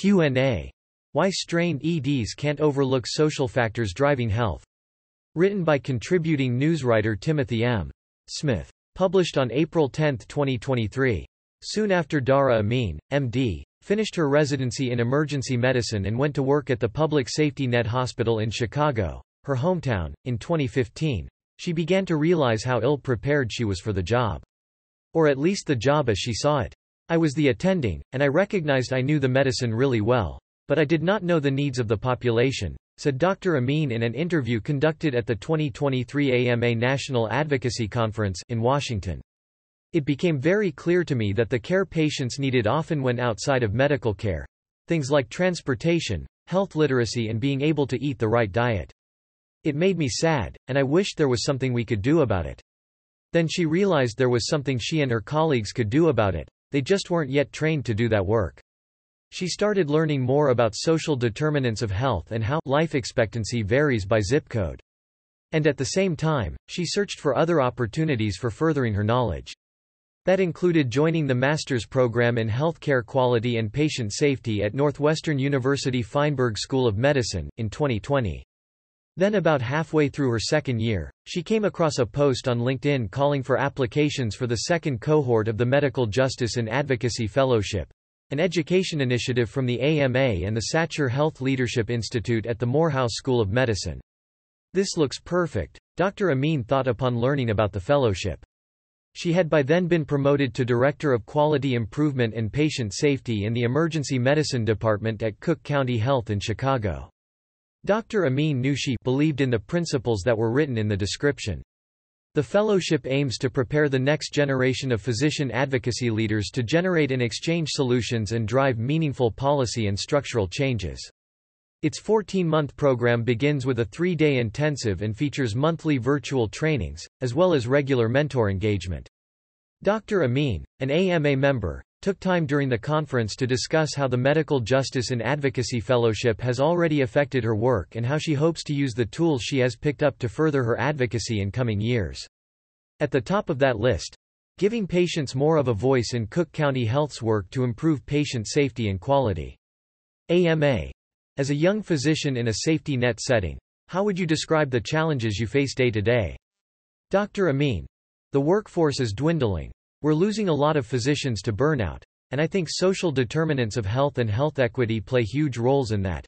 Q&A. Why Strained EDs Can't Overlook Social Factors Driving Health. Written by contributing newswriter Timothy M. Smith. Published on April 10, 2023. Soon after Dara Amin, MD, finished her residency in emergency medicine and went to work at the Public Safety Net Hospital in Chicago, her hometown, in 2015, she began to realize how ill-prepared she was for the job. Or at least the job as she saw it. I was the attending, and I recognized I knew the medicine really well. But I did not know the needs of the population, said Dr. Amin in an interview conducted at the 2023 AMA National Advocacy Conference in Washington. It became very clear to me that the care patients needed often went outside of medical care. Things like transportation, health literacy and being able to eat the right diet. It made me sad, and I wished there was something we could do about it. Then she realized there was something she and her colleagues could do about it, they just weren't yet trained to do that work. She started learning more about social determinants of health and how life expectancy varies by zip code. And at the same time, she searched for other opportunities for furthering her knowledge. That included joining the master's program in healthcare quality and patient safety at Northwestern University Feinberg School of Medicine, in 2020. Then about halfway through her second year, she came across a post on LinkedIn calling for applications for the second cohort of the Medical Justice and Advocacy Fellowship, an education initiative from the AMA and the Satcher Health Leadership Institute at the Morehouse School of Medicine. This looks perfect, Dr. Amin thought upon learning about the fellowship. She had by then been promoted to Director of Quality Improvement and Patient Safety in the Emergency Medicine Department at Cook County Health in Chicago. Dr. Amin Nushi believed in the principles that were written in the description. The fellowship aims to prepare the next generation of physician advocacy leaders to generate and exchange solutions and drive meaningful policy and structural changes. Its 14-month program begins with a three-day intensive and features monthly virtual trainings, as well as regular mentor engagement. Dr. Amin, an AMA member, took time during the conference to discuss how the Medical Justice and Advocacy Fellowship has already affected her work and how she hopes to use the tools she has picked up to further her advocacy in coming years. At the top of that list, giving patients more of a voice in Cook County Health's work to improve patient safety and quality. AMA. As a young physician in a safety net setting, how would you describe the challenges you face day to day? Dr. Amin. The workforce is dwindling. We're losing a lot of physicians to burnout. And I think social determinants of health and health equity play huge roles in that.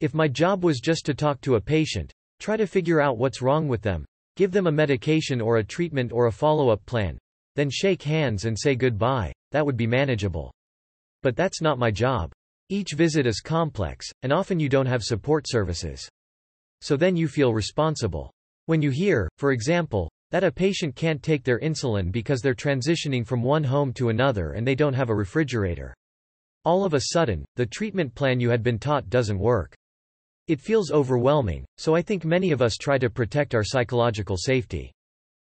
If my job was just to talk to a patient, try to figure out what's wrong with them, give them a medication or a treatment or a follow-up plan, then shake hands and say goodbye, that would be manageable. But that's not my job. Each visit is complex, and often you don't have support services. So then you feel responsible. When you hear, for example, that a patient can't take their insulin because they're transitioning from one home to another and they don't have a refrigerator. All of a sudden, the treatment plan you had been taught doesn't work. It feels overwhelming, so I think many of us try to protect our psychological safety.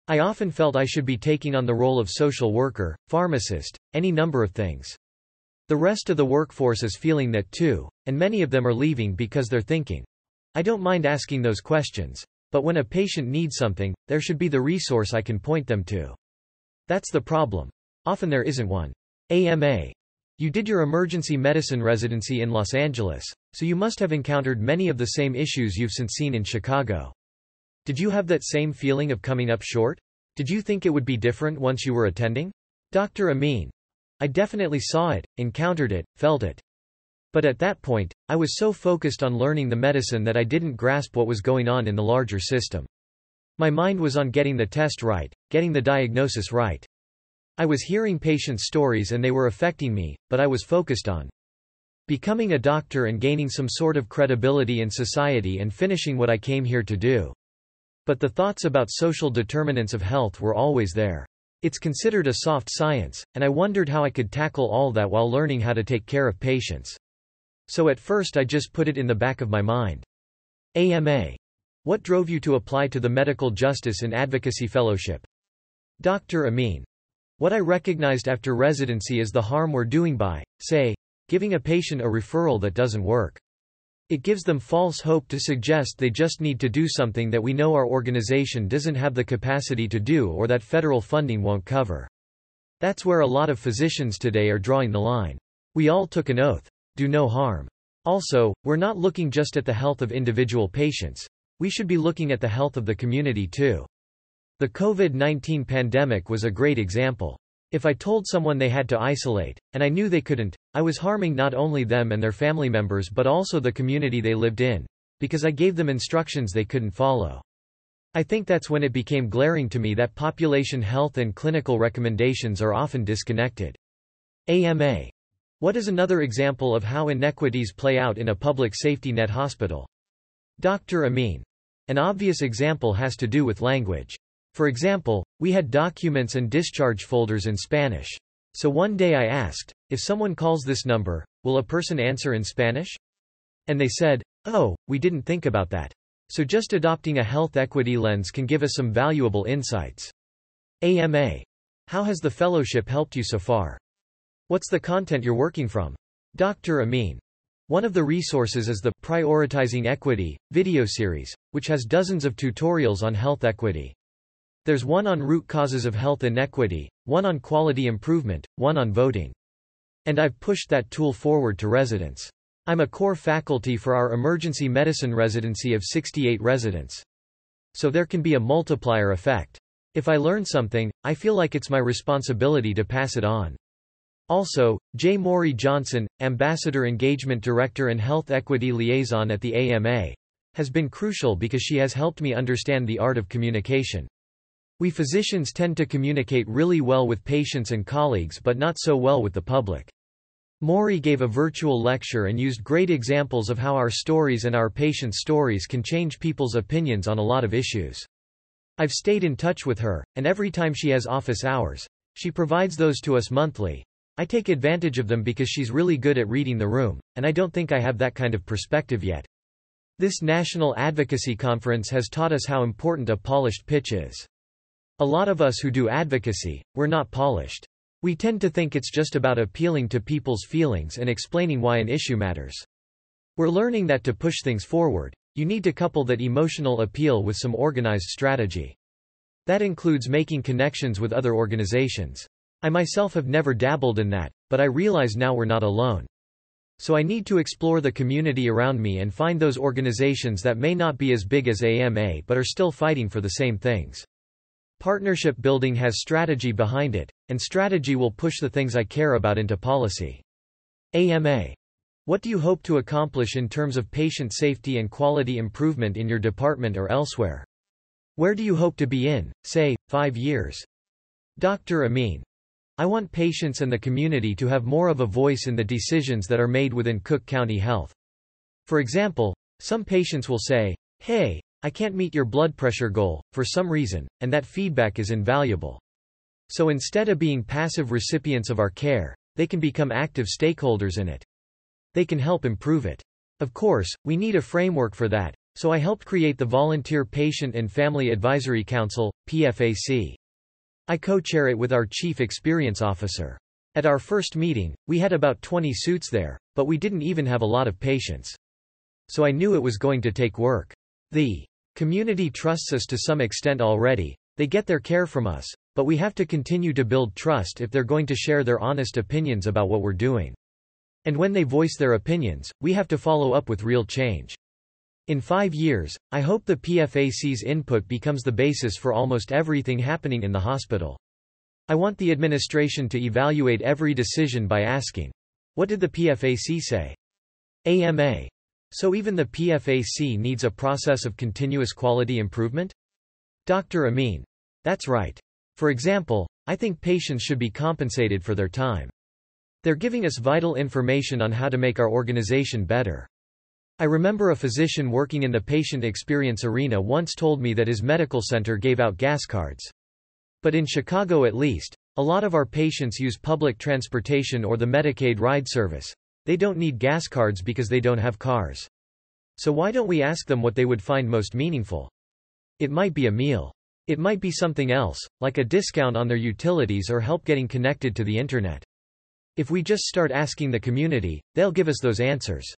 I often felt I should be taking on the role of social worker, pharmacist, any number of things. The rest of the workforce is feeling that too, and many of them are leaving because they're thinking, I don't mind asking those questions, but when a patient needs something, there should be the resource I can point them to. That's the problem. Often there isn't one. AMA. You did your emergency medicine residency in Los Angeles, so you must have encountered many of the same issues you've since seen in Chicago. Did you have that same feeling of coming up short? Did you think it would be different once you were attending? Dr. Amin. I definitely saw it, encountered it, felt it. But at that point, I was so focused on learning the medicine that I didn't grasp what was going on in the larger system. My mind was on getting the test right, getting the diagnosis right. I was hearing patients' stories and they were affecting me, but I was focused on becoming a doctor and gaining some sort of credibility in society and finishing what I came here to do. But the thoughts about social determinants of health were always there. It's considered a soft science, and I wondered how I could tackle all that while learning how to take care of patients. So at first I just put it in the back of my mind. AMA. What drove you to apply to the Medical Justice and Advocacy Fellowship? Dr. Amin. What I recognized after residency is the harm we're doing by, say, giving a patient a referral that doesn't work. It gives them false hope to suggest they just need to do something that we know our organization doesn't have the capacity to do or that federal funding won't cover. That's where a lot of physicians today are drawing the line. We all took an oath. Do no harm. Also, we're not looking just at the health of individual patients. We should be looking at the health of the community too. The COVID-19 pandemic was a great example. If I told someone they had to isolate, and I knew they couldn't, I was harming not only them and their family members but also the community they lived in. Because I gave them instructions they couldn't follow. I think that's when it became glaring to me that population health and clinical recommendations are often disconnected. AMA what is another example of how inequities play out in a public safety net hospital? Dr. Amin. An obvious example has to do with language. For example, we had documents and discharge folders in Spanish. So one day I asked, if someone calls this number, will a person answer in Spanish? And they said, oh, we didn't think about that. So just adopting a health equity lens can give us some valuable insights. AMA. How has the fellowship helped you so far? What's the content you're working from? Dr. Amin. One of the resources is the Prioritizing Equity video series, which has dozens of tutorials on health equity. There's one on root causes of health inequity, one on quality improvement, one on voting. And I've pushed that tool forward to residents. I'm a core faculty for our emergency medicine residency of 68 residents. So there can be a multiplier effect. If I learn something, I feel like it's my responsibility to pass it on. Also, J. Maury Johnson, Ambassador Engagement Director and Health Equity Liaison at the AMA, has been crucial because she has helped me understand the art of communication. We physicians tend to communicate really well with patients and colleagues but not so well with the public. Maury gave a virtual lecture and used great examples of how our stories and our patients' stories can change people's opinions on a lot of issues. I've stayed in touch with her, and every time she has office hours, she provides those to us monthly, I take advantage of them because she's really good at reading the room, and I don't think I have that kind of perspective yet. This national advocacy conference has taught us how important a polished pitch is. A lot of us who do advocacy, we're not polished. We tend to think it's just about appealing to people's feelings and explaining why an issue matters. We're learning that to push things forward, you need to couple that emotional appeal with some organized strategy. That includes making connections with other organizations. I myself have never dabbled in that, but I realize now we're not alone. So I need to explore the community around me and find those organizations that may not be as big as AMA but are still fighting for the same things. Partnership building has strategy behind it, and strategy will push the things I care about into policy. AMA. What do you hope to accomplish in terms of patient safety and quality improvement in your department or elsewhere? Where do you hope to be in, say, five years? Dr. Amin. I want patients and the community to have more of a voice in the decisions that are made within Cook County Health. For example, some patients will say, hey, I can't meet your blood pressure goal, for some reason, and that feedback is invaluable. So instead of being passive recipients of our care, they can become active stakeholders in it. They can help improve it. Of course, we need a framework for that, so I helped create the Volunteer Patient and Family Advisory Council, PFAC. I co-chair it with our Chief Experience Officer. At our first meeting, we had about 20 suits there, but we didn't even have a lot of patients. So I knew it was going to take work. The community trusts us to some extent already, they get their care from us, but we have to continue to build trust if they're going to share their honest opinions about what we're doing. And when they voice their opinions, we have to follow up with real change. In five years, I hope the PFAC's input becomes the basis for almost everything happening in the hospital. I want the administration to evaluate every decision by asking, what did the PFAC say? AMA. So even the PFAC needs a process of continuous quality improvement? Dr. Amin. That's right. For example, I think patients should be compensated for their time. They're giving us vital information on how to make our organization better. I remember a physician working in the patient experience arena once told me that his medical center gave out gas cards. But in Chicago at least, a lot of our patients use public transportation or the Medicaid ride service. They don't need gas cards because they don't have cars. So why don't we ask them what they would find most meaningful? It might be a meal. It might be something else, like a discount on their utilities or help getting connected to the internet. If we just start asking the community, they'll give us those answers.